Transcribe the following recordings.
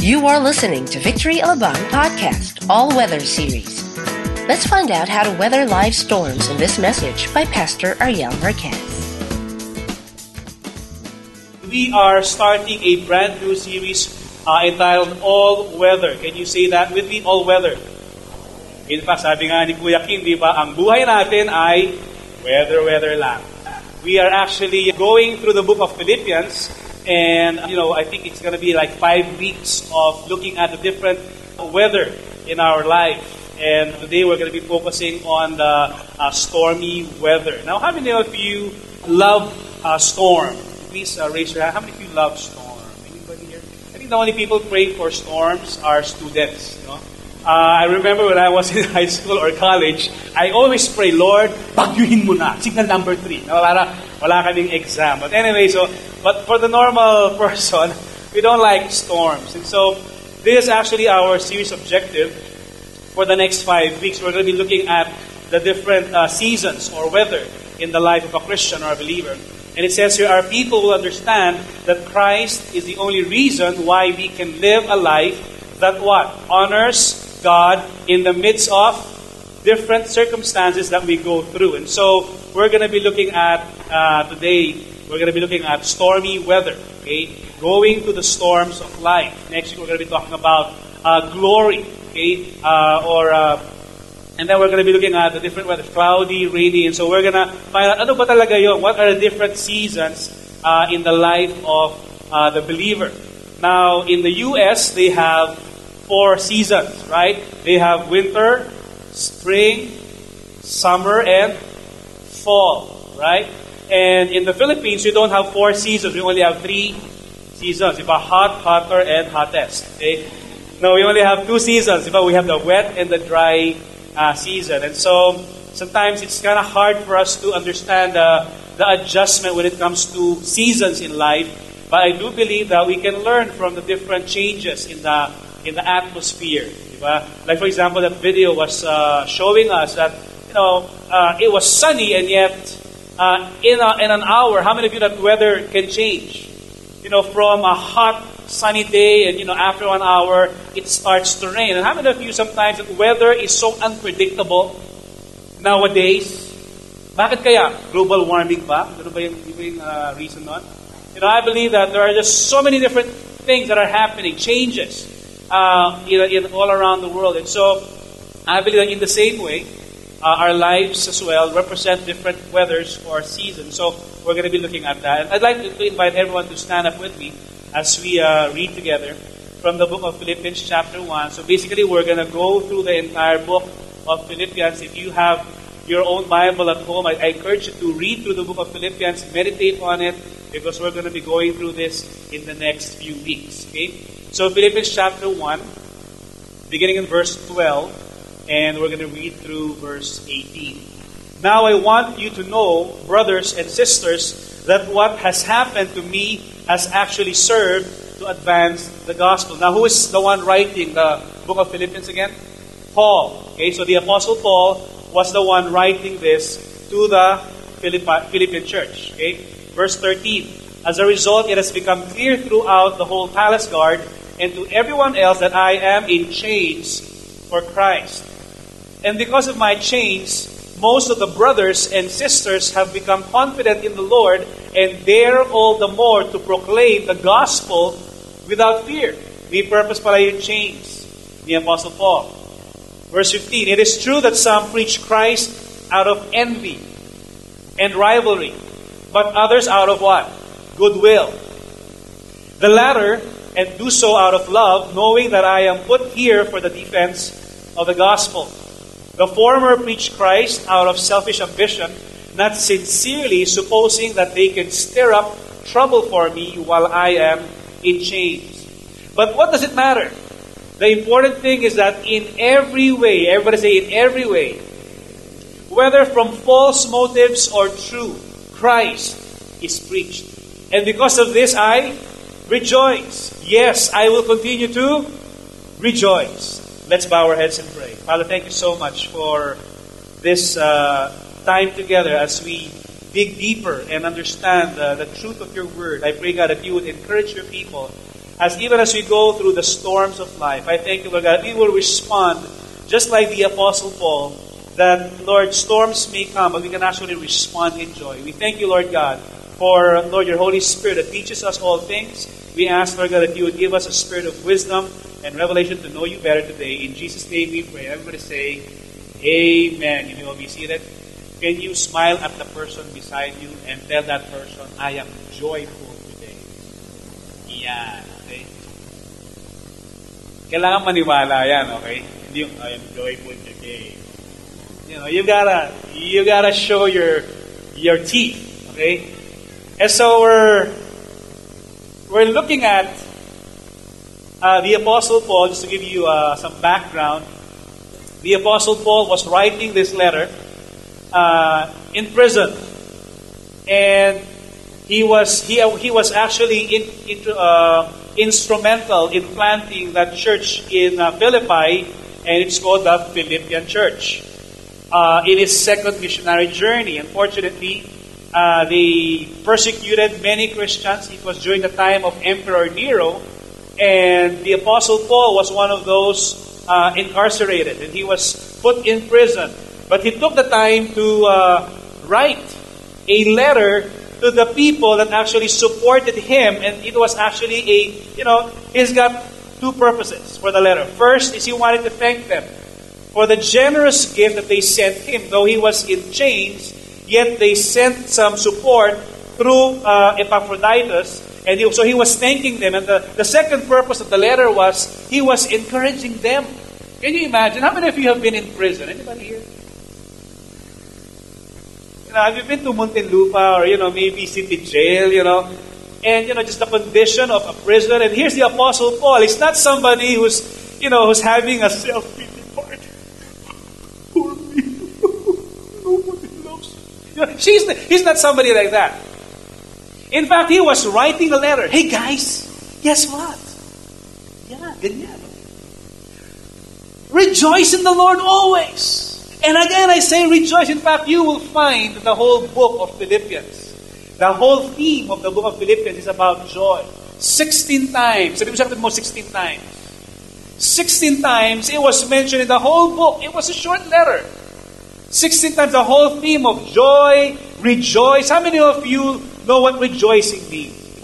You are listening to Victory Alabang Podcast, All Weather Series. Let's find out how to weather live storms in this message by Pastor Ariel Marquez. We are starting a brand new series uh, entitled All Weather. Can you say that with me? All Weather. In fact, sabi nga ni Kuya Kim, di ba, ang buhay natin ay weather, weather lang. We are actually going through the book of Philippians and, you know, I think it's going to be like five weeks of looking at the different weather in our life. And today we're going to be focusing on the uh, stormy weather. Now, how many of you love uh, storm? Please uh, raise your hand. How many of you love storm? Anybody here? I think the only people praying for storms are students. You know? Uh, I remember when I was in high school or college, I always pray, Lord, bagyuhin mo na. Signal number three. Na wala, wala kaming exam. But anyway, so, but for the normal person, we don't like storms. And so, this is actually our series objective for the next five weeks. We're going to be looking at the different uh, seasons or weather in the life of a Christian or a believer. And it says here, our people will understand that Christ is the only reason why we can live a life that what? Honors God in the midst of different circumstances that we go through. And so we're going to be looking at uh, today, we're going to be looking at stormy weather, okay? Going through the storms of life. Next week we're going to be talking about uh, glory, okay? Uh, or, uh, and then we're going to be looking at the different weather, cloudy, rainy. And so we're going to find out, ano ba talaga yun? What are the different seasons uh, in the life of uh, the believer? Now, in the U.S., they have four seasons, right? They have winter, spring, summer, and fall, right? And in the Philippines, we don't have four seasons. We only have three seasons. If a hot, hotter, and hottest. Okay? No, we only have two seasons. If we have the wet and the dry uh, season. And so sometimes it's kind of hard for us to understand uh, the adjustment when it comes to seasons in life. But I do believe that we can learn from the different changes in the in the atmosphere. Diba? Like for example, that video was uh, showing us that you know uh, it was sunny and yet uh, in a, in an hour, how many of you that weather can change? You know, from a hot sunny day and you know after one hour it starts to rain. And how many of you sometimes that weather is so unpredictable nowadays? Bakit kaya? Global warming ba? Ano ba yung, yung uh, reason nun? You know, I believe that there are just so many different things that are happening, changes uh, in, in, all around the world. And so, I believe that in the same way, uh, our lives as well represent different weathers or seasons. So, we're going to be looking at that. And I'd like to, invite everyone to stand up with me as we uh, read together from the book of Philippians, chapter 1. So, basically, we're going to go through the entire book of Philippians. If you have your own Bible at home, I, I encourage you to read through the book of Philippians, meditate on it, because we're going to be going through this in the next few weeks. Okay? So Philippians chapter 1, beginning in verse 12, and we're going to read through verse 18. Now I want you to know, brothers and sisters, that what has happened to me has actually served to advance the gospel. Now who is the one writing the book of Philippians again? Paul. Okay, so the apostle Paul was the one writing this to the Philippian church. Okay? Verse 13. As a result, it has become clear throughout the whole palace guard and to everyone else that I am in chains for Christ. And because of my chains, most of the brothers and sisters have become confident in the Lord and dare all the more to proclaim the gospel without fear. May purpose pala yung chains ni Apostle Paul. Verse 15, It is true that some preach Christ out of envy and rivalry, but others out of what? Goodwill. The latter, and do so out of love, knowing that I am put here for the defense of the gospel. The former preach Christ out of selfish ambition, not sincerely supposing that they can stir up trouble for me while I am in chains. But what does it matter? The important thing is that in every way, everybody say in every way, whether from false motives or true, Christ is preached. And because of this, I rejoice. Yes, I will continue to rejoice. Let's bow our heads and pray. Father, thank you so much for this uh, time together as we dig deeper and understand uh, the truth of your word. I pray, God, that you would encourage your people as even as we go through the storms of life, I thank you, Lord God, we will respond just like the Apostle Paul, that, Lord, storms may come, but we can actually respond in joy. We thank you, Lord God, for, Lord, your Holy Spirit that teaches us all things. We ask, Lord God, that you would give us a spirit of wisdom and revelation to know you better today. In Jesus' name we pray. Everybody say, Amen. You may all be seated. Can you smile at the person beside you and tell that person, I am joyful today? Yeah. Okay? Kailangan maniwala yan, okay? Hindi yung, I am joyful today. You know, you gotta, you gotta show your, your teeth, okay? And so we're, we're looking at uh, the Apostle Paul, just to give you uh, some background. The Apostle Paul was writing this letter uh, in prison, and he was he, he was actually in, in, uh, instrumental in planting that church in uh, Philippi, and it's called the Philippian Church. Uh, in his second missionary journey, unfortunately, uh, they persecuted many Christians. It was during the time of Emperor Nero, and the Apostle Paul was one of those uh, incarcerated, and he was put in prison. But he took the time to uh, write a letter to the people that actually supported him, and it was actually a, you know, he's got two purposes for the letter. First is he wanted to thank them for the generous gift that they sent him, though he was in chains, yet they sent some support through uh, Epaphroditus, and he, so he was thanking them. And the, the second purpose of the letter was he was encouraging them. Can you imagine? How many of you have been in prison? Anybody here? You know, have you been to Muntinlupa or, you know, maybe city jail, you know? And, you know, just the condition of a prisoner. And here's the Apostle Paul. He's not somebody who's, you know, who's having a self-pity He's not somebody like that. In fact, he was writing a letter. Hey guys, guess what? Yeah, ganyan. Rejoice in the Lord always. And again, I say rejoice. In fact, you will find the whole book of Philippians. The whole theme of the book of Philippians is about joy. 16 times. Sabi mo sa mo 16 times. 16 times it was mentioned in the whole book. It was a short letter. 16 times the whole theme of joy, rejoice. How many of you know what rejoicing means?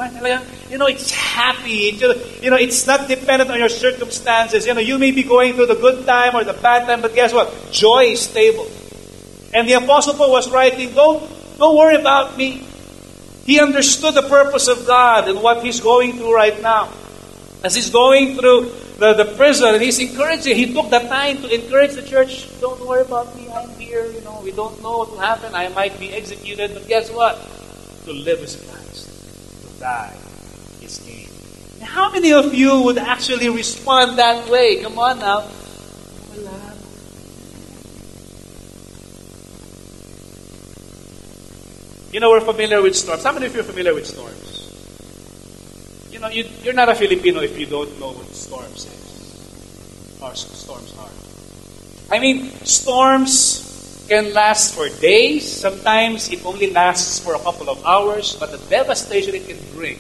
You know, it's happy. You know, it's not dependent on your circumstances. You know, you may be going through the good time or the bad time, but guess what? Joy is stable. And the Apostle Paul was writing, don't, don't worry about me. He understood the purpose of God and what he's going through right now. As he's going through the, the prison and he's encouraging, he took the time to encourage the church, don't worry about me, I'm here, you know, we don't know what will happen, I might be executed, but guess what? To live is Christ, to die is gain. How many of you would actually respond that way? Come on now. You know, we're familiar with storms. How many of you are familiar with storms? You know, you, you're not a Filipino if you don't know what storms is. Or storms are. I mean, storms can last for days. Sometimes it only lasts for a couple of hours, but the devastation it can bring.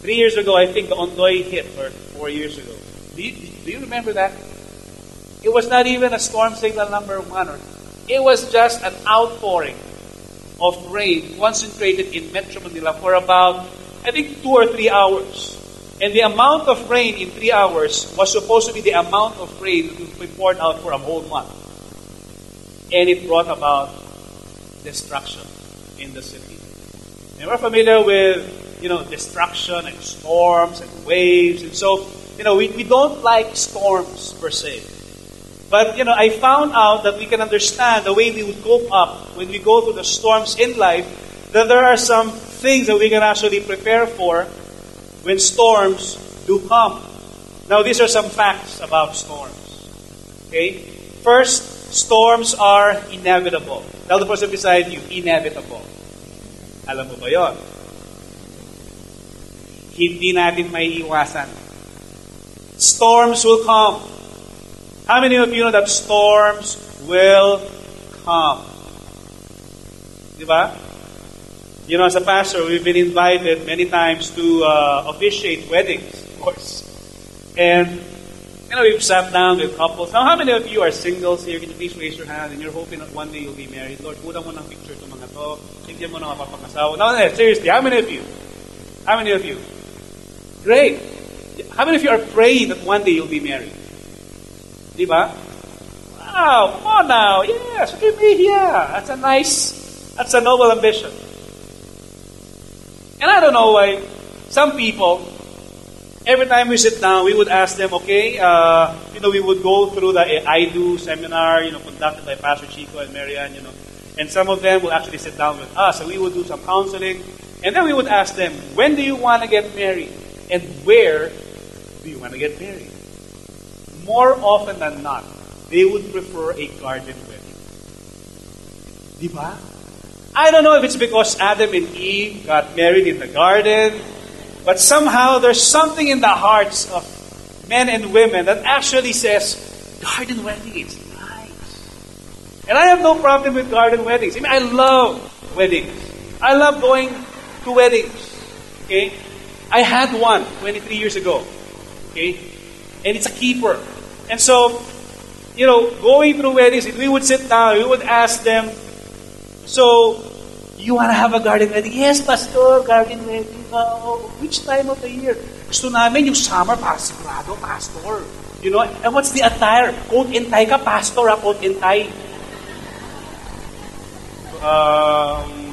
Three years ago, I think the Ondoy hit, or four years ago. Do you, do you remember that? It was not even a storm signal number one, or it was just an outpouring of rain concentrated in Metro Manila for about, I think, two or three hours. And the amount of rain in three hours was supposed to be the amount of rain that would be poured out for a whole month. And it brought about destruction in the city. And we're familiar with, you know, destruction and storms and waves. And so, you know, we, we don't like storms per se. But, you know, I found out that we can understand the way we would cope up when we go through the storms in life, that there are some things that we can actually prepare for when storms do come. Now, these are some facts about storms. Okay? First, storms are inevitable. Tell the person beside you, inevitable. Alam mo ba yon? Hindi natin may iwasan. Storms will come. How many of you know that storms will come? Di ba? You know, as a pastor, we've been invited many times to uh, officiate weddings, of course. And, you know, we've sat down with couples. Now, how many of you are singles here? Can you please raise your hand? And you're hoping that one day you'll be married. Lord, kulang mo ng picture to mga to. Tignan mo na mapapakasawa. No, no, eh, seriously, how many of you? How many of you? Great. How many of you are praying that one day you'll be married? Diba? Wow, come on now. Yes, okay, be here. That's a nice, that's a noble ambition. And I don't know why some people, every time we sit down, we would ask them, okay, uh, you know, we would go through the I Do seminar, you know, conducted by Pastor Chico and Marianne, you know, and some of them will actually sit down with us, and we would do some counseling, and then we would ask them, when do you want to get married? And where do you want to get married? More often than not, they would prefer a garden wedding. Diba? I don't know if it's because Adam and Eve got married in the garden, but somehow there's something in the hearts of men and women that actually says, garden wedding is nice. And I have no problem with garden weddings. I mean, I love weddings. I love going to weddings. Okay? I had one 23 years ago. Okay? And it's a keeper. And so, you know, going through weddings, we would sit down, we would ask them, so, you want to have a garden wedding? Yes, Pastor, garden wedding. Uh, which time of the year? Gusto namin yung summer, para sigurado, Pastor. You know, and what's the attire? Coat and tie ka, Pastor, ha? Coat and tie. Um,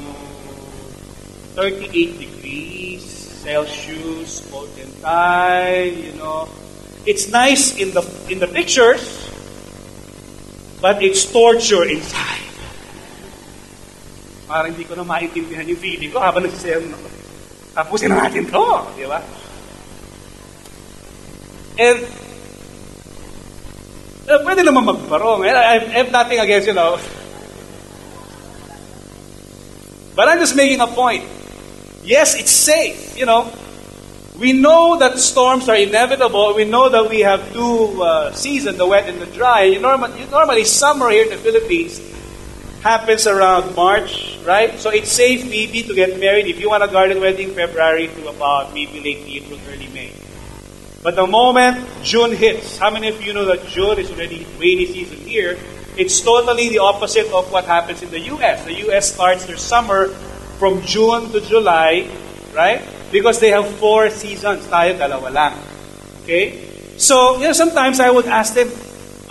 38 degrees, Celsius, coat and tie, you know. It's nice in the in the pictures, but it's torture inside. Parang hindi ko na maintindihan yung feeling ko habang nagsisayaw ako. Tapusin na natin to, di ba? And, uh, pwede naman magbarong. I, I have nothing against, you know. But I'm just making a point. Yes, it's safe, you know. We know that storms are inevitable. We know that we have two uh, seasons, the wet and the dry. You normally, normally, summer here in the Philippines happens around March, right? So it's safe maybe to get married if you want a garden wedding February to about maybe late April, early May. But the moment June hits, how many of you know that June is already rainy season here? It's totally the opposite of what happens in the U.S. The U.S. starts their summer from June to July, right? Because they have four seasons. Tayo, dalawa lang. Okay? So, you know, sometimes I would ask them,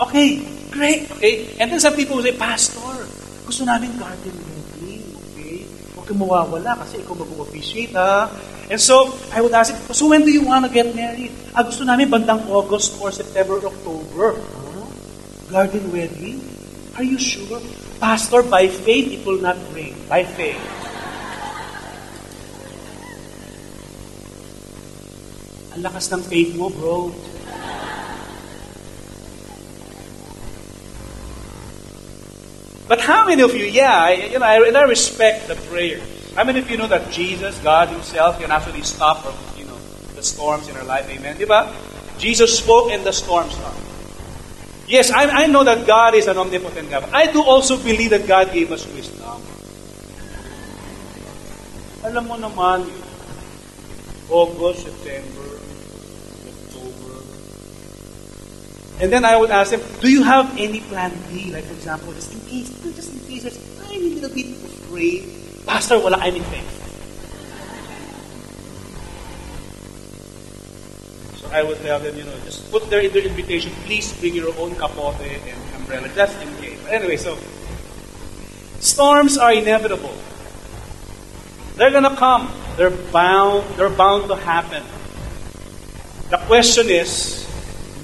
okay, great, okay? And then some people will say, Pastor, gusto namin garden wedding, okay? Huwag kang mawawala kasi ikaw mag-officiate, ha? And so, I would ask him, so when do you want to get married? Ah, gusto namin bandang August or September or October. Huh? Garden wedding? Are you sure? Pastor, by faith, it will not rain. By faith. Ang lakas ng faith mo, bro. But how many of you, yeah, I, you know, I, and I respect the prayer. How many of you know that Jesus, God Himself, can actually stop, you know, the storms in our life? Amen. Diba? Jesus spoke and the storm stopped. Yes, I, I know that God is an omnipotent God. I do also believe that God gave us wisdom. Alam mo naman, August, September, And then I would ask them, do you have any plan B? Like, for example, just in case, just in case I'm little bit afraid. Pastor, wala I'm in faith. So I would tell them, you know, just put there in their invitation, please bring your own capote and umbrella, just in case. But anyway, so, storms are inevitable. They're gonna come. They're bound, they're bound to happen. The question is,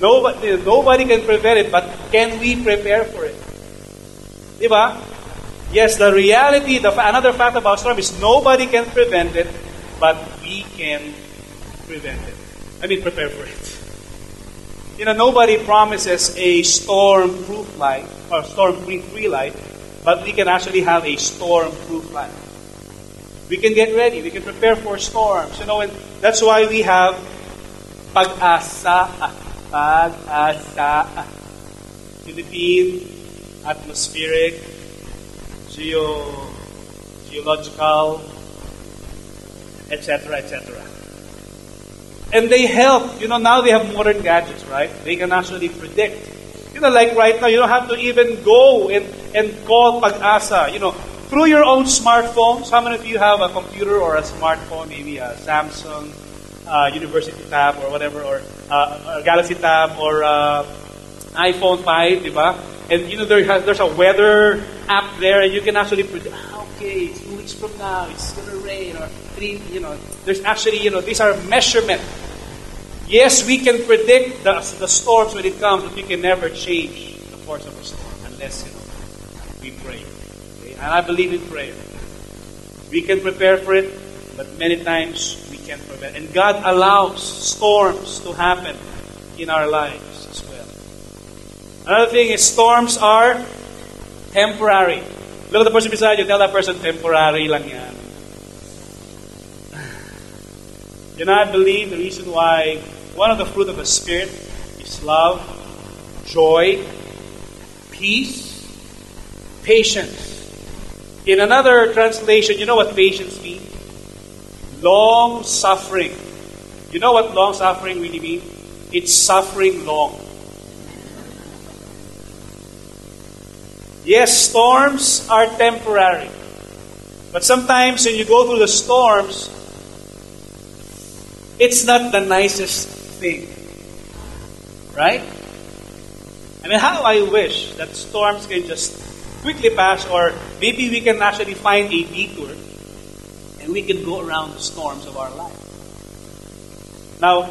nobody, nobody can prevent it, but can we prepare for it? Diba? Yes, the reality, the, another fact about storm is nobody can prevent it, but we can prevent it. I mean, prepare for it. You know, nobody promises a storm-proof life or storm-free life, but we can actually have a storm-proof life. We can get ready. We can prepare for storms. You know, and that's why we have PAGASA. PAGASA. Philippine atmospheric, geo, geological etc., etc. And they help. You know, now they have modern gadgets, right? They can actually predict. You know, like right now, you don't have to even go and, and call PAGASA. You know, through your own smartphones. How many of you have a computer or a smartphone, maybe a Samsung uh, University Tab or whatever, or uh, a Galaxy Tab or uh, iPhone 5, diba? And you know, there has, there's a weather app there, and you can actually predict, ah, okay, two weeks from now, it's going to rain, or three, you know, there's actually, you know, these are measurement. Yes, we can predict the, the storms when it comes, but we can never change the course of a storm unless, you know, we pray. Okay? And I believe in prayer. We can prepare for it, but many times can't prevent. And God allows storms to happen in our lives as well. Another thing is storms are temporary. Look at the person beside you. Tell that person, temporary lang yan. Know, I believe the reason why one of the fruit of the Spirit is love, joy, peace, patience. In another translation, you know what patience means? Long suffering. You know what long suffering really means? It's suffering long. Yes, storms are temporary. But sometimes when you go through the storms, it's not the nicest thing. Right? I mean, how I wish that storms can just quickly pass, or maybe we can actually find a detour and we can go around the storms of our life. Now,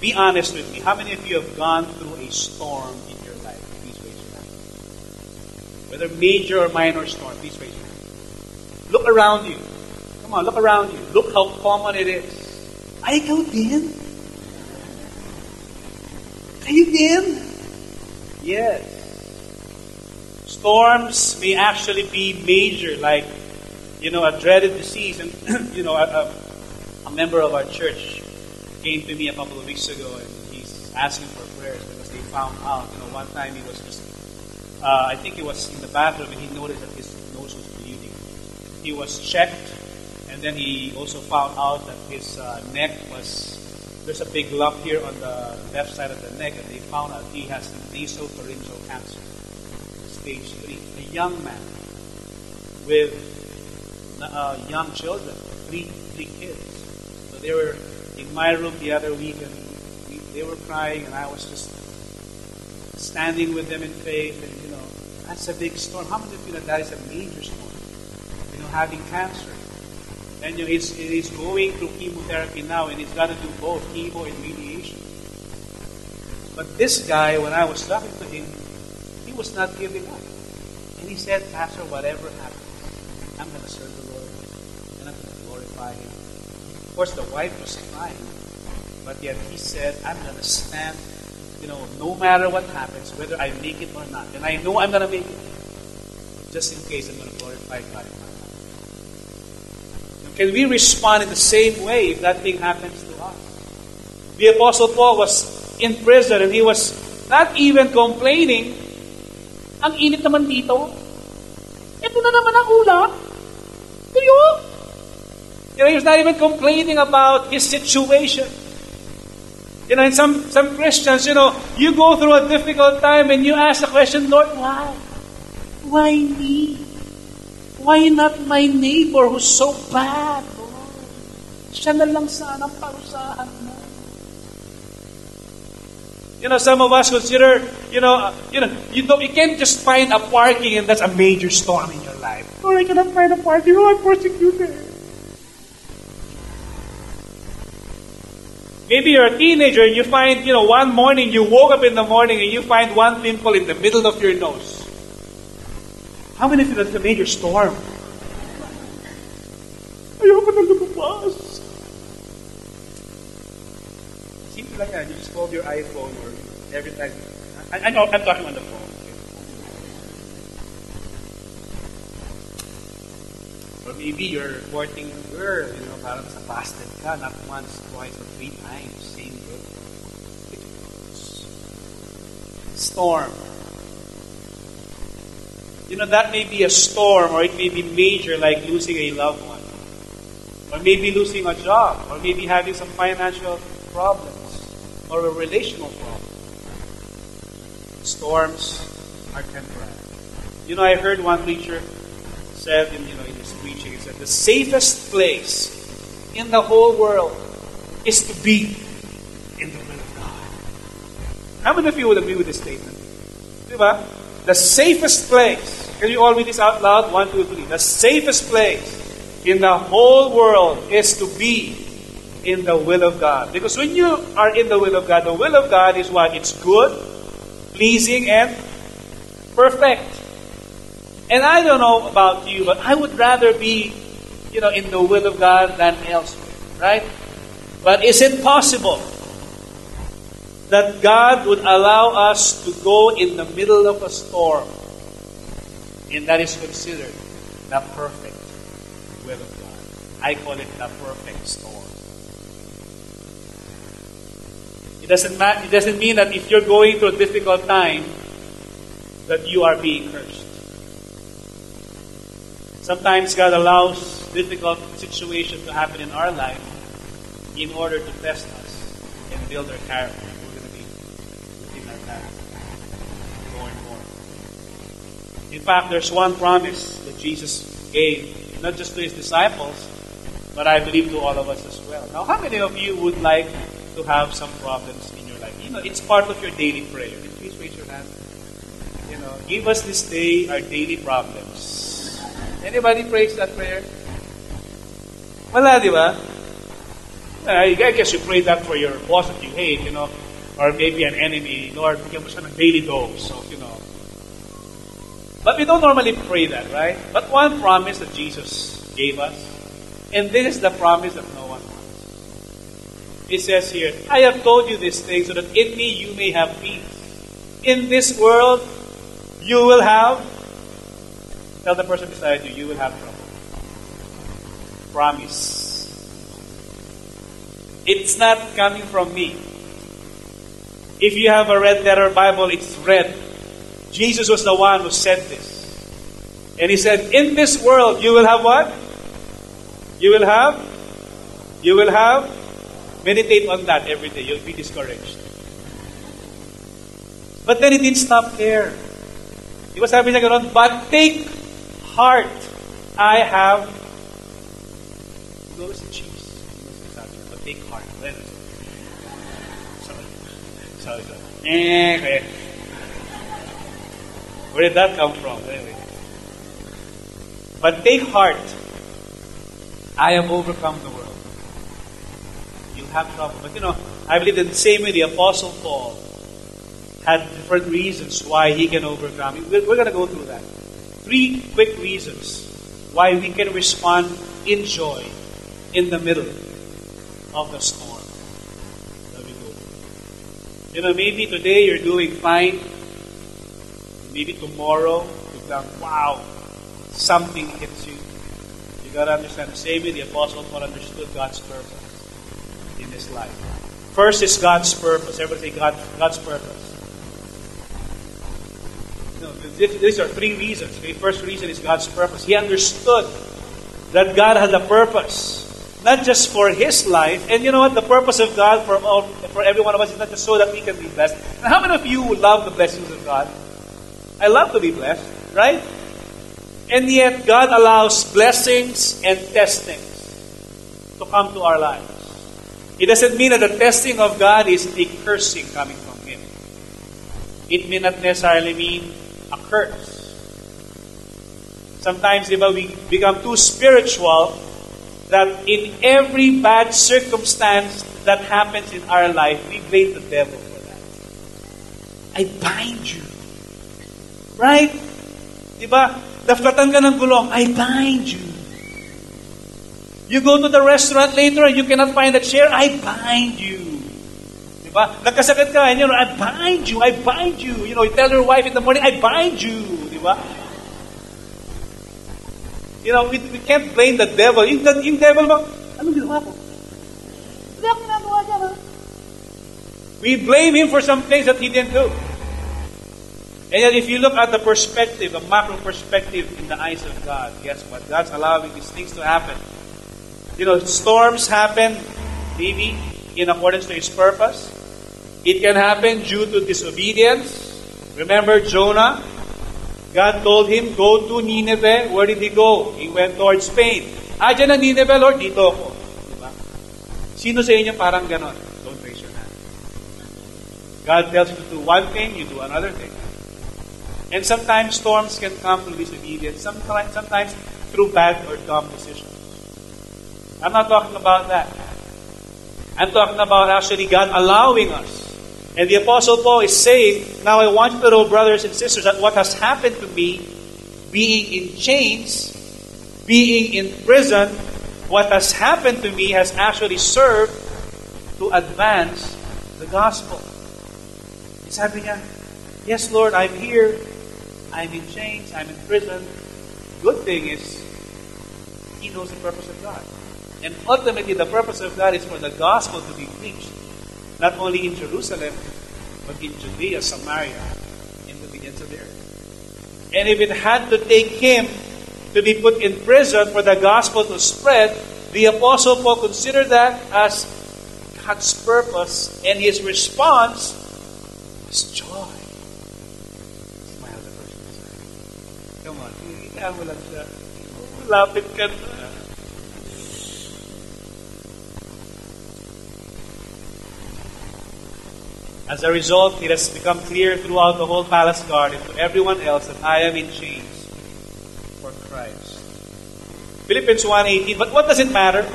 be honest with me. How many of you have gone through a storm in your life? Please raise your hand. Whether major or minor storm, please raise your hand. Look around you. Come on, look around you. Look how common it is. Ay, ikaw din? Kayo din? Yes. Storms may actually be major, like, you know, a dreaded disease. And, you know, a, a, member of our church came to me a couple of weeks ago and he's asking for prayers because they found out, you know, one time he was just, uh, I think he was in the bathroom and he noticed that his nose was bleeding. He was checked and then he also found out that his uh, neck was, there's a big lump here on the left side of the neck, and they found out he has nasopharyngeal cancer, stage 3. A young man with uh, young children, three, three kids. So they were in my room the other week, and we, they were crying, and I was just standing with them in faith, and you know, that's a big storm. How many of you know that is a major storm? You know, having cancer. And you know, he's, he's going through chemotherapy now, and he's got to do both chemo and radiation. But this guy, when I was talking to him, he was not giving up. And he said, Pastor, whatever happens, I'm going to serve the Lord, and I'm going to glorify Him. Of course, the wife was crying, but yet he said, I'm going to stand, you know, no matter what happens, whether I make it or not. And I know I'm going to make it. Just in case, I'm going to glorify God in my life. Can we respond in the same way if that thing happens to us? The Apostle Paul was in prison and he was not even complaining. Ang init naman dito. Ito na naman ang ulam. You know, not even complaining about his situation. You know, and some, some Christians, you know, you go through a difficult time and you ask the question, Lord, why? Why me? Why not my neighbor who's so bad, Lord? You know, some of us consider, you know, uh, you know, you don't, you can't just find a parking and that's a major storm in your life. Lord, I cannot find a parking. Oh, I'm persecuted. Maybe you're a teenager and you find, you know, one morning you woke up in the morning and you find one pimple in the middle of your nose. How many of you that's a major storm? Ayoko na lumabas. Seems like that. You just hold your iPhone or every time. I, I know, I'm talking on the phone. Maybe you're courting a girl, you know, parang sa fasted ka, not once, twice, or three times, same girl. Storm. You know, that may be a storm or it may be major like losing a loved one. Or maybe losing a job, or maybe having some financial problems, or a relational problem. Storms are temporary. You know, I heard one preacher said you know, his preaching, he said, the safest place in the whole world is to be in the will of God. How many of you would agree with this statement? Diba? The safest place. Can you all read this out loud? One, two, three. The safest place in the whole world is to be in the will of God. Because when you are in the will of God, the will of God is what? It's good, pleasing, and perfect. And I don't know about you, but I would rather be, you know, in the will of God than elsewhere, right? But is it possible that God would allow us to go in the middle of a storm? And that is considered the perfect will of God. I call it the perfect storm. It doesn't, ma- it doesn't mean that if you're going through a difficult time, that you are being cursed. Sometimes God allows difficult situations to happen in our life in order to test us and build our character. We're going to be within our character more and more. In fact, there's one promise that Jesus gave, not just to his disciples, but I believe to all of us as well. Now, how many of you would like to have some problems in your life? You know, it's part of your daily prayer. Please raise your hand. You know, give us this day our daily problems. Anybody prays that prayer? Wala, di ba? Ah, I guess you pray that for your boss that you hate, you know, or maybe an enemy. Lord, bigyan mo siya daily dose of, you know. But we don't normally pray that, right? But one promise that Jesus gave us, and this is the promise that no one wants. He says here, I have told you this thing so that in me you may have peace. In this world, you will have Tell the person beside you, you will have trouble. Promise. It's not coming from me. If you have a red letter Bible, it's red. Jesus was the one who said this. And he said, In this world, you will have what? You will have? You will have? Meditate on that every day. You'll be discouraged. But then he didn't stop there. He was having like, but take heart, I have. Go sa cheese. But take heart. Sorry. Sorry, sorry. Eh, Where did that come from? Anyway. But take heart. I have overcome the world. You'll have trouble. But you know, I believe in the same way the Apostle Paul had different reasons why he can overcome. We're, we're going to go through that three quick reasons why we can respond in joy in the middle of the storm go. You know, maybe today you're doing fine. Maybe tomorrow you've done, wow, something hits you. You gotta understand the same way the Apostle Paul understood God's purpose in his life. First is God's purpose. Everybody God, God's purpose. These are three reasons. The first reason is God's purpose. He understood that God has a purpose, not just for his life. And you know what? The purpose of God for all, for every one of us is not just so that we can be blessed. And how many of you love the blessings of God? I love to be blessed, right? And yet, God allows blessings and testings to come to our lives. It doesn't mean that the testing of God is a cursing coming from Him. It may not necessarily mean curse. Sometimes, diba, we become too spiritual that in every bad circumstance that happens in our life, we blame the devil for that. I bind you. Right? Diba? Naflatan ka ng gulong, I bind you. You go to the restaurant later and you cannot find a chair, I bind you. Diba? Nagkasakit ka, and you know, I bind you, I bind you. You know, you tell your wife in the morning, I bind you. Diba? You know, we, we can't blame the devil. Yung, yung devil mo, anong ginawa ko? Hindi ako ginagawa dyan, ha? We blame him for some things that he didn't do. And yet, if you look at the perspective, the macro perspective in the eyes of God, guess what? God's allowing these things to happen You know, storms happen maybe in accordance to His purpose. It can happen due to disobedience. Remember Jonah? God told him, go to Nineveh. Where did he go? He went towards Spain. Ah, dyan ang Nineveh, Lord, dito ako. Diba? Sino sa inyo parang ganon? Don't raise your hand. God tells you to do one thing, you do another thing. And sometimes storms can come through disobedience, sometimes, sometimes through bad or dumb decisions. I'm not talking about that. I'm talking about actually God allowing us. And the Apostle Paul is saying, Now I want you to know, brothers and sisters, that what has happened to me, being in chains, being in prison, what has happened to me has actually served to advance the gospel. Sabi niya, Yes, Lord, I'm here. I'm in chains. I'm in prison. Good thing is, He knows the purpose of God. And ultimately, the purpose of God is for the gospel to be preached, not only in Jerusalem, but in Judea, Samaria, in the ends of the earth. And if it had to take him to be put in prison for the gospel to spread, the Apostle Paul considered that as God's purpose, and his response was joy. Smile the. Come on. As a result, it has become clear throughout the whole palace guard and to everyone else that I am in chains for Christ. Philippians 1.18, but what does it matter?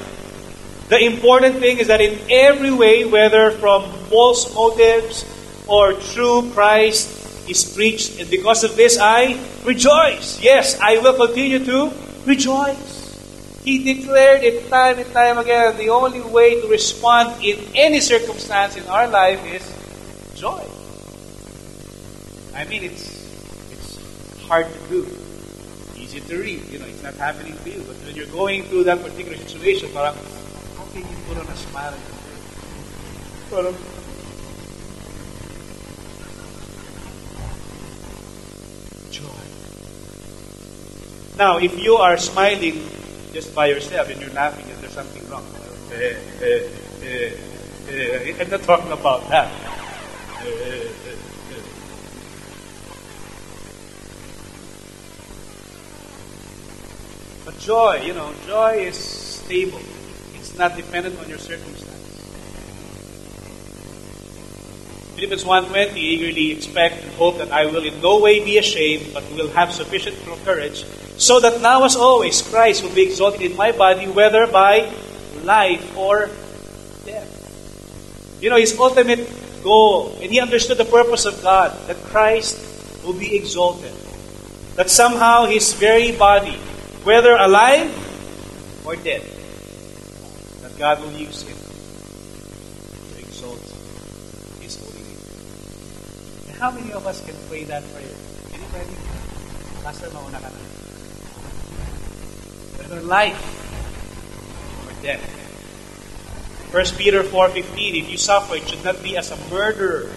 The important thing is that in every way, whether from false motives or true Christ is preached, and because of this I rejoice. Yes, I will continue to rejoice. He declared it time and time again. The only way to respond in any circumstance in our life is joy. I mean, it's it's hard to do, easy to read. You know, it's not happening to you. But when you're going through that particular situation, parang, how can you put on a smile? Parang, joy. Now, if you are smiling just by yourself and you're laughing, and there's something wrong. Eh, eh, eh, eh, I'm not talking about that. But joy, you know, joy is stable. It's not dependent on your circumstance. Philippians 1.20 eagerly expect and hope that I will in no way be ashamed, but will have sufficient courage, so that now as always Christ will be exalted in my body, whether by life or death. You know, his ultimate goal, and he understood the purpose of God, that Christ will be exalted. That somehow his very body, whether alive or dead, that God will use him to exalt his holy name. And how many of us can pray that prayer? Anybody? Pastor, mauna. Whether life or death. 1 Peter 4.15, if you suffer, it should not be as a murderer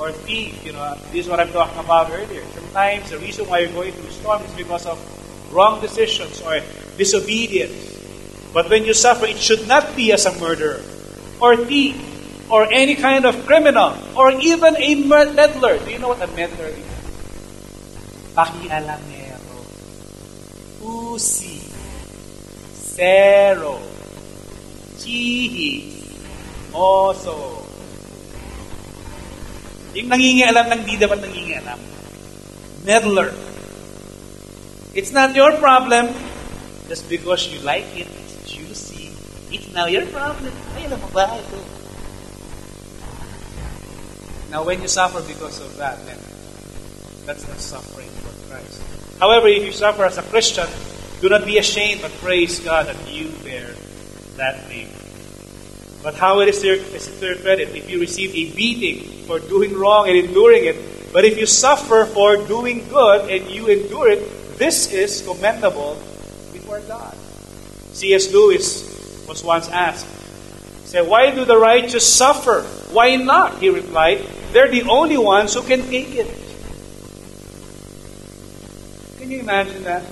or thief. You know, this is what I'm talking about earlier. Sometimes the reason why you're going through the storm is because of wrong decisions or disobedience. But when you suffer, it should not be as a murderer or thief or any kind of criminal or even a meddler. Do you know what a meddler is? Pakialamero. Usi. Zero. Chihi. Oso. Yung nangingialam ng di dapat nangingialam. Meddler. It's not your problem just because you like it. It's juicy. It's now your problem. Ay, alam mo ba ito? Now, when you suffer because of that, then that's not suffering for Christ. However, if you suffer as a Christian, do not be ashamed, but praise God that you bear that name. But how it is credit if you receive a beating for doing wrong and enduring it. But if you suffer for doing good and you endure it, this is commendable before God. C.S. Lewis was once asked, he said, Why do the righteous suffer? Why not? He replied, They're the only ones who can take it. Can you imagine that?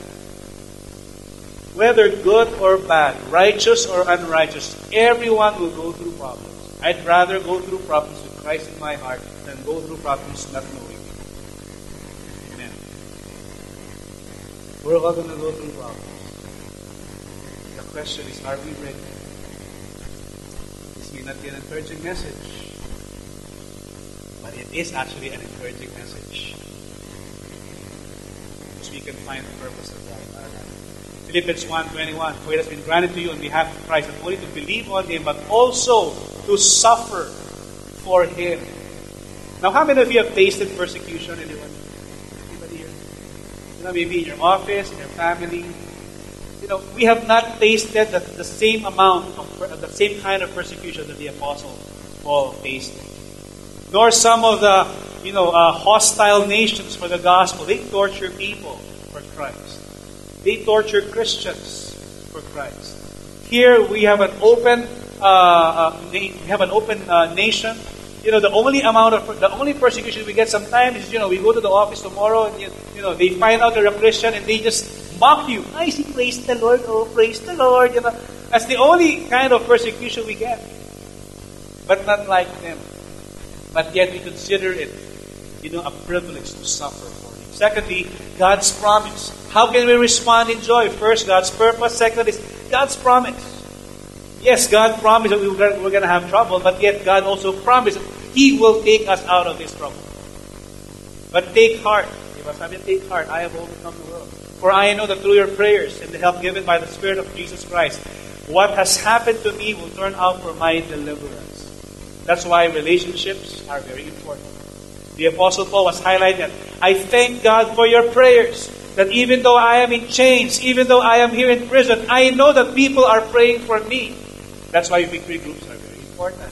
Whether good or bad, righteous or unrighteous, everyone will go through problems. I'd rather go through problems with Christ in my heart than go through problems not knowing. Amen. We're all going to go through problems. The question is, are we ready? This may not be an encouraging message, but it is actually an encouraging message. Because we can find the purpose of life. Philippians 1.21 For it has been granted to you on behalf of Christ not only to believe on Him, but also to suffer for Him. Now, how many of you have tasted persecution? Anyone? Anybody here? You know, maybe in your office, in your family. You know, we have not tasted the, the same amount of the same kind of persecution that the Apostle Paul tasted. Nor some of the, you know, uh, hostile nations for the gospel. They torture people for Christ. They torture Christians for Christ. Here we have an open, uh, uh, we have an open uh, nation you know, the only amount of, the only persecution we get sometimes is, you know, we go to the office tomorrow and, you, you know, they find out you're a Christian and they just mock you. I see, praise the Lord, oh, praise the Lord, you know. That's the only kind of persecution we get. But not like them. But yet we consider it, you know, a privilege to suffer for. Secondly, God's promise. How can we respond in joy? First, God's purpose. Second is God's promise. Yes, God promised that we we're going to have trouble, but yet God also promised He will take us out of this trouble. But take heart. I mean, take heart. I have overcome the world. For I know that through your prayers and the help given by the Spirit of Jesus Christ, what has happened to me will turn out for my deliverance. That's why relationships are very important. The Apostle Paul was highlighting that. I thank God for your prayers. That even though I am in chains, even though I am here in prison, I know that people are praying for me. That's why victory groups are very important.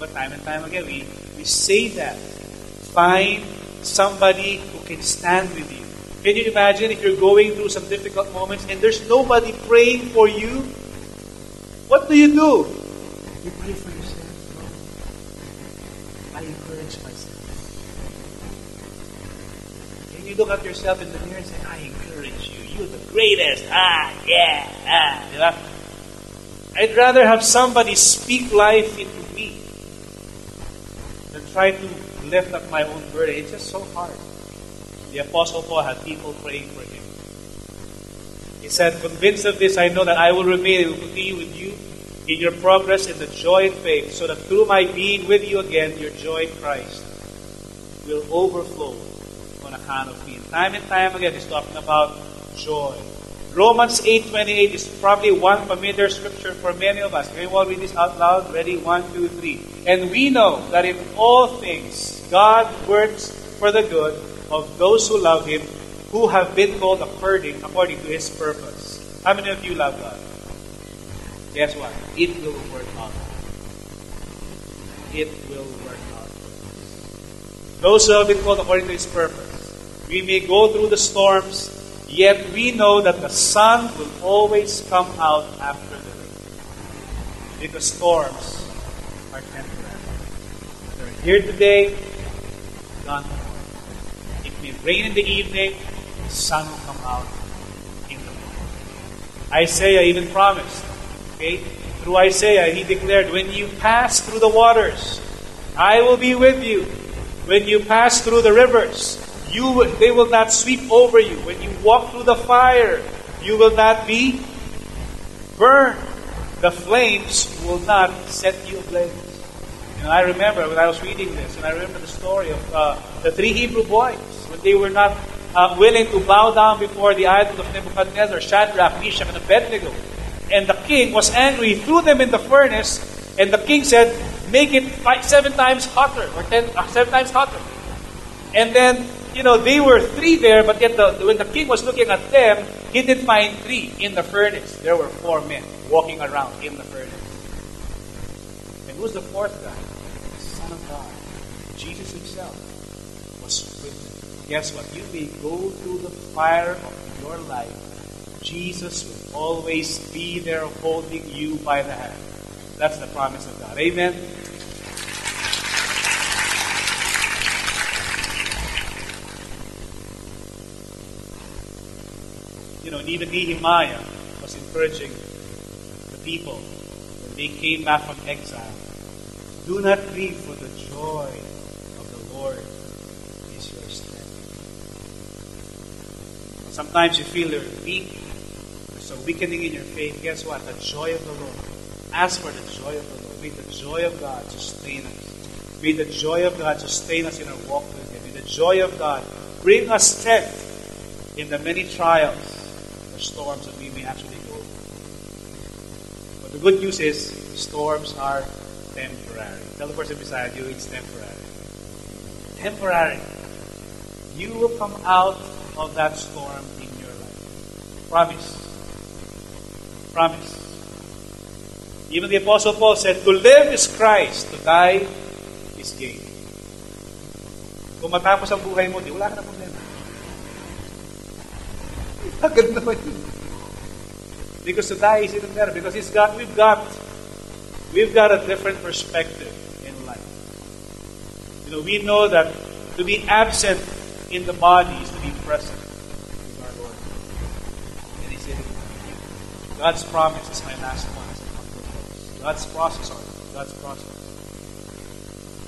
But time and time again, we, we say that. Find somebody who can stand with you. Can you imagine if you're going through some difficult moments and there's nobody praying for you? What do you do? You pray for look at yourself in the mirror and say, I encourage you. You're the greatest. Ah, yeah, ah. I'd rather have somebody speak life into me than try to lift up my own burden. It's just so hard. The Apostle Paul had people praying for him. He said, Convinced of this, I know that I will remain and will continue with you in your progress in the joy and faith, so that through my being with you again, your joy in Christ will overflow me. Time and time again, he's talking about joy. Romans 8.28 is probably one familiar scripture for many of us. Can all read this out loud? Ready? One, two, three. And we know that in all things God works for the good of those who love Him, who have been called according, according to His purpose. How many of you love God? Guess what? It will work out. It will work out. Those who have been called according to His purpose. We may go through the storms, Yet we know that the sun will always come out after the rain. Because storms are temporary. They're here today, gone tomorrow. It may rain in the evening, the sun will come out in the morning. Isaiah even promised, okay? Through Isaiah, he declared, When you pass through the waters, I will be with you. When you pass through the rivers, you they will not sweep over you. When you walk through the fire, you will not be burned. The flames will not set you ablaze. And I remember when I was reading this, and I remember the story of uh, the three Hebrew boys when they were not uh, willing to bow down before the idol of Nebuchadnezzar, Shadrach, Meshach, and Abednego. And the king was angry, threw them in the furnace, and the king said, "Make it five, seven times hotter, or ten, uh, seven times hotter." And then you know, they were three there, but yet the, when the king was looking at them, he didn't find three in the furnace. There were four men walking around in the furnace. And who's the fourth guy? The Son of God. Jesus himself was with them. Guess what? You may go through the fire of your life. Jesus will always be there holding you by the hand. That's the promise of God. Amen. You know, even Nehemiah, was encouraging the people when they came back from exile. Do not grieve, for the joy of the Lord is your strength. Sometimes you feel you're weak, there's a weakening in your faith. Guess what? The joy of the Lord. Ask for the joy of the Lord. May the joy of God sustain us. May the joy of God sustain us in our walk with Him. May the joy of God bring us strength in the many trials or storms that we may actually go through. But the good news is, storms are temporary. Tell the person beside you, it's temporary. Temporary. You will come out of that storm in your life. Promise. Promise. Even the Apostle Paul said, To live is Christ, to die is gain. Kung matapos ang buhay mo, di wala ka na problema. Agad naman. Because to die is even better. Because it's got, we've got, we've got a different perspective in life. You know, we know that to be absent in the body is to be present with our Lord. And he said, God's promise is my last one. God's process on God's process.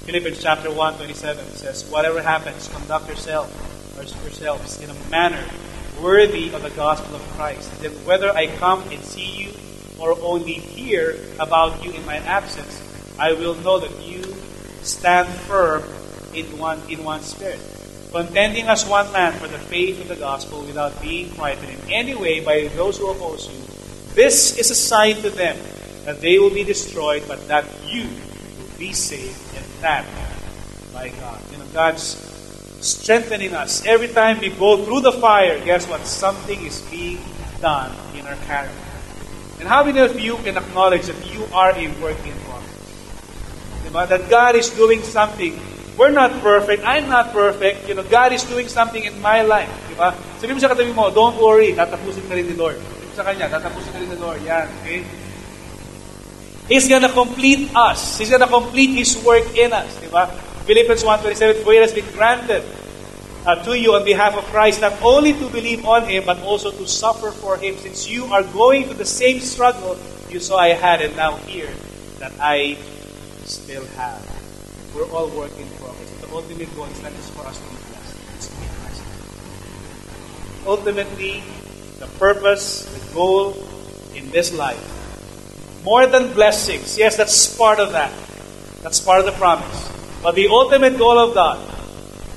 Philippians chapter 1, 27 says, Whatever happens, conduct yourself yourselves in a manner worthy of the gospel of Christ. That whether I come and see you or only hear about you in my absence, I will know that you stand firm in one in one spirit, contending as one man for the faith of the gospel without being frightened in any way by those who oppose you. This is a sign to them that they will be destroyed, but that you will be saved, and that by God. You know, God's strengthening us. Every time we go through the fire, guess what? Something is being done in our character. And how many of you can acknowledge that you are a work in progress? Diba? That God is doing something. We're not perfect. I'm not perfect. You know, God is doing something in my life. Diba? Sabi mo sa katabi mo, don't worry, tatapusin ka rin ni Lord. Sabi mo sa kanya, tatapusin ka rin ni Lord. Yan, okay? He's gonna complete us. He's gonna complete His work in us. Diba? Philippians 1.27, For it has been granted uh, to you on behalf of Christ not only to believe on Him, but also to suffer for Him, since you are going through the same struggle you saw I had and now hear that I still have. We're all working in progress. The ultimate goal is not just for us to be blessed, it's to be Christ. Ultimately, the purpose, the goal in this life, more than blessings, yes, that's part of that. That's part of the promise. But the ultimate goal of God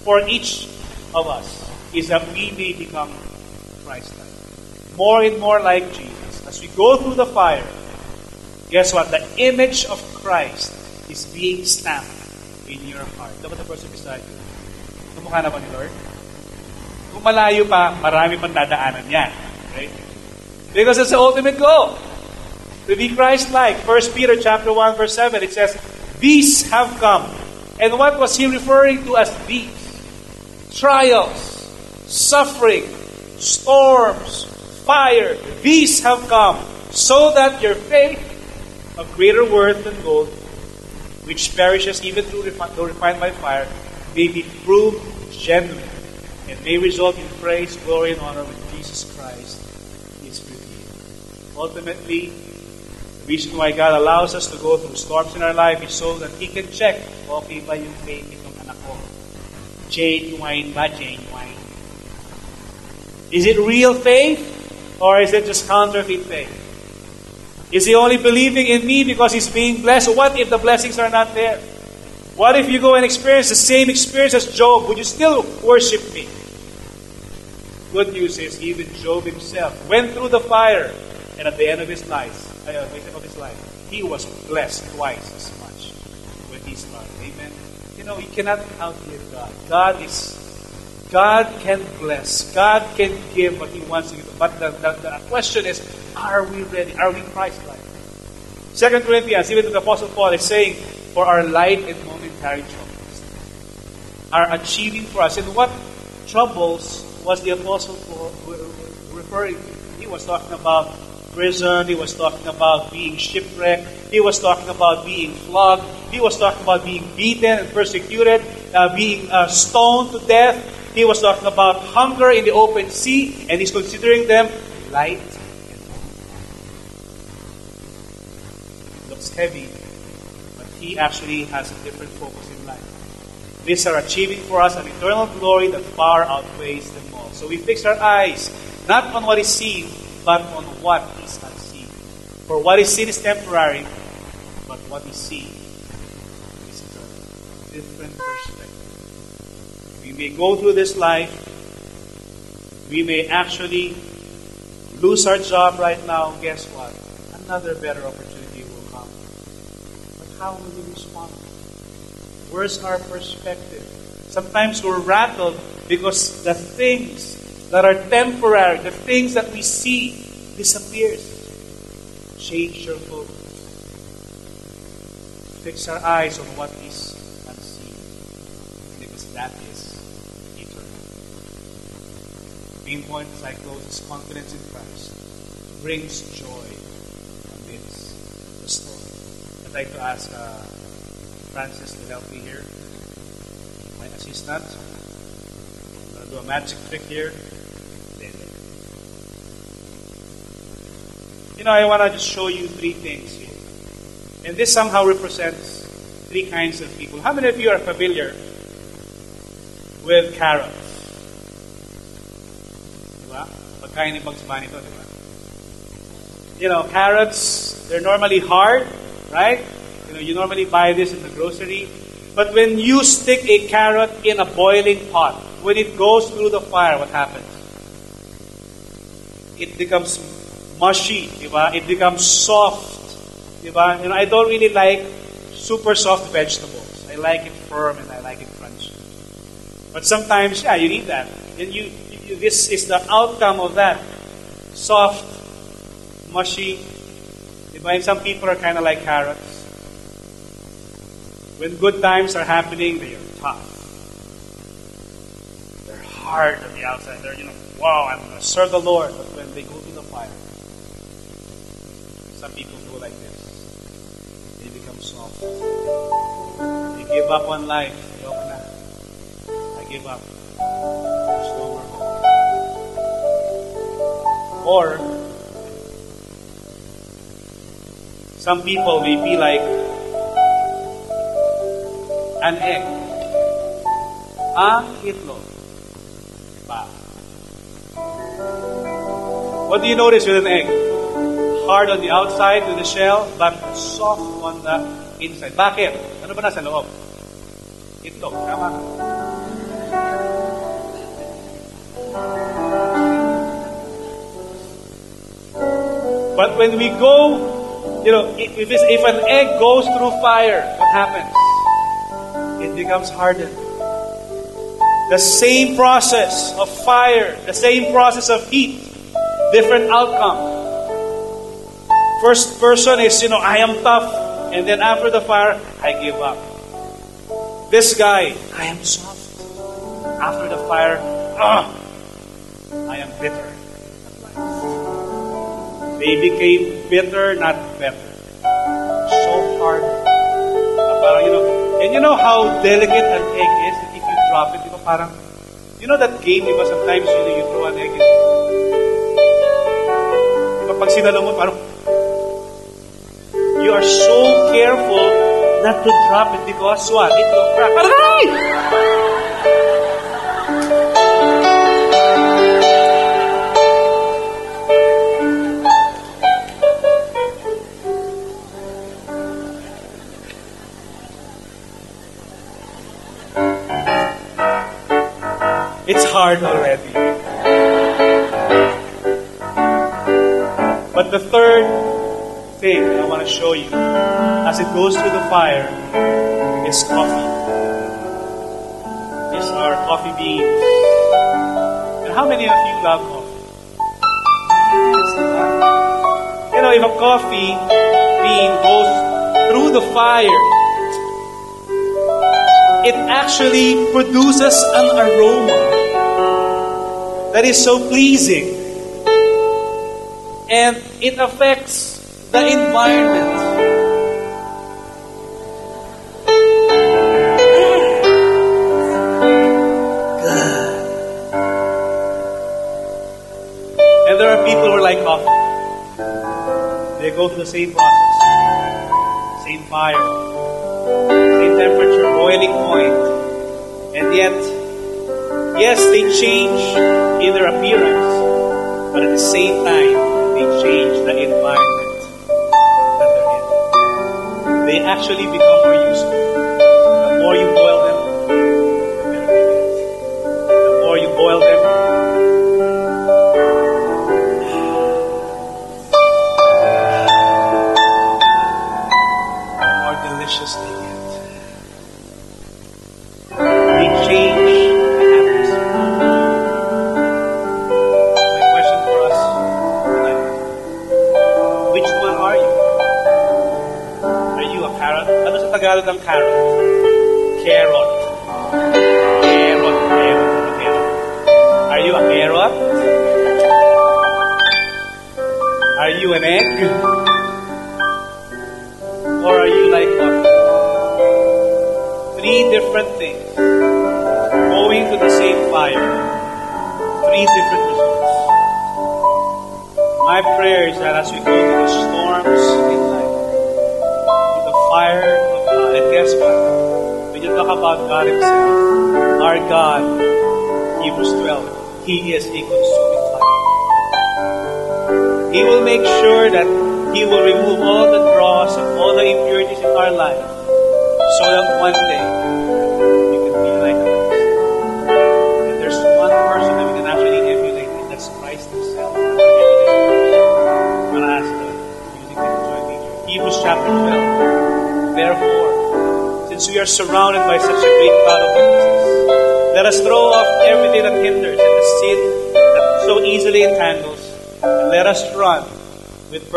for each of us is that we may become Christ-like. More and more like Jesus. As we go through the fire, guess what? The image of Christ is being stamped in your heart. Look at the person beside you. Kumukha na ba ni Lord? Kung malayo pa, marami pang dadaanan yan. Right? Because it's the ultimate goal. To be Christ-like. 1 Peter chapter 1 verse 7, it says, These have come. And what was he referring to as these? Trials, suffering, storms, fire. These have come so that your faith, of greater worth than gold, which perishes even through though refined by fire, may be proved genuine and may result in praise, glory, and honor when Jesus Christ is revealed. Ultimately, reason why God allows us to go through storms in our life is so that He can check, okay ba yung faith itong anak ko? Genuine ba? Genuine. Is it real faith? Or is it just counterfeit faith? Is he only believing in me because he's being blessed? What if the blessings are not there? What if you go and experience the same experience as Job? Would you still worship me? Good news is even Job himself went through the fire, and at the end of his life, uh, of his life, he was blessed twice as much when he started. Amen. You know, you cannot outlive God. God is God can bless. God can give what He wants to give. But the, the, the question is, are we ready? Are we Christ-like? Second Corinthians, even the Apostle Paul is saying, for our light and momentary troubles are achieving for us. And what troubles was the Apostle Paul referring to? He was talking about prison. He was talking about being shipwrecked. He was talking about being flogged. He was talking about being beaten and persecuted, uh, being uh, stoned to death. He was talking about hunger in the open sea, and he's considering them light. It looks heavy, but he actually has a different focus in life. These are achieving for us an eternal glory that far outweighs them all. So we fix our eyes not on what is seen, but on what is unseen. For what is seen is temporary, but what is seen is a different perspective. We may go through this life, we may actually lose our job right now. Guess what? Another better opportunity will come. But how will we respond? Where's our perspective? Sometimes we're rattled because the things that are temporary, the things that we see, disappears. Change your focus. Fix our eyes on what is unseen, because that is eternal. Main point as I close is confidence in Christ brings joy amidst the storm. I'd like to ask. Uh, Francis to help me here. My assistant. I'm going to do a magic trick here. You know, I want to just show you three things here. And this somehow represents three kinds of people. How many of you are familiar with carrots? Bugs? You know, carrots, they're normally hard, right? You know, you normally buy this in the grocery. But when you stick a carrot in a boiling pot, when it goes through the fire, what happens? It becomes mushy, diba? It becomes soft? You know, I don't really like super soft vegetables. I like it firm and I like it crunchy. But sometimes, yeah, you need that. And you, you this is the outcome of that. Soft, mushy, diba? And some people are kind of like carrots. When good times are happening, they are tough. They're hard on the outside. They're, you know, wow, I'm going to serve the Lord. But when they go to the fire, some people go like this. They become soft. They give up on life. I give up. There's more hope. Or, some people may be like an egg. Ah, Ang itlog. Ba. What do you notice with an egg? Hard on the outside with the shell, but soft on the inside. Bakit? Ano ba nasa loob? Itlog. Tama But when we go, you know, if, if an egg goes through fire, what happens? it becomes hardened. The same process of fire, the same process of heat, different outcome. First person is, you know, I am tough. And then after the fire, I give up. This guy, I am soft. After the fire, ah, I am bitter. They became bitter, not better. So hard. Parang, you know, and you know how delicate an egg is if you drop it, di ba parang, you know that game, di sometimes you, know, you throw an egg di pag sinalo mo, parang, you are so careful not to drop it because what? It will crack. Aray! It's hard already. Show you as it goes through the fire is coffee. These are coffee beans. And how many of you love coffee? You know, if a coffee bean goes through the fire, it actually produces an aroma that is so pleasing. And it affects the environment. And there are people who are like coffee. They go through the same process. Same fire, same temperature, boiling point, and yet, yes, they change in their appearance, but at the same time, they change the environment actually become more useful.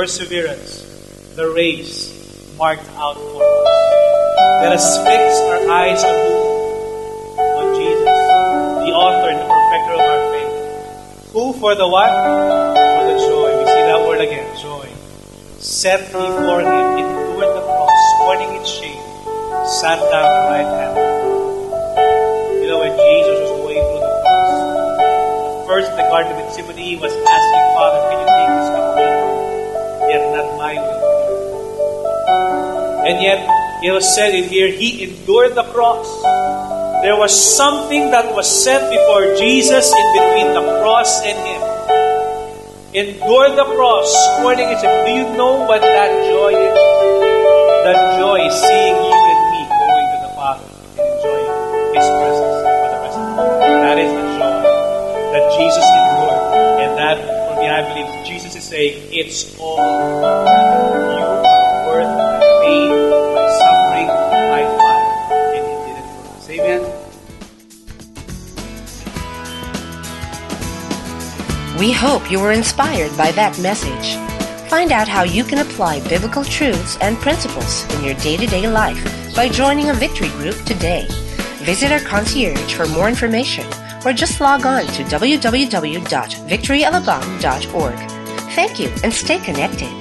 Perseverance the race marked out for us. Let us fix our eyes on who? On Jesus, the author and the perfecter of our faith. Who for the what? For the joy. We see that word again, joy. Set before him, endured the cross, scorning its shame, sat down at the right hand. You know, when Jesus was going through the cross, first in the Garden of Gethsemane, he was asking, Father, can you Yet not my will. And yet, it was said in here, he endured the cross. There was something that was set before Jesus in between the cross and him. Endure the cross, scorning its Do you know what that joy is? That joy seeing you Saying, it's all. You worth pain, my suffering, my fire. And He did it for us. Amen. We hope you were inspired by that message. Find out how you can apply biblical truths and principles in your day to day life by joining a victory group today. Visit our concierge for more information or just log on to www.victoryalabang.org. Thank you and stay connected.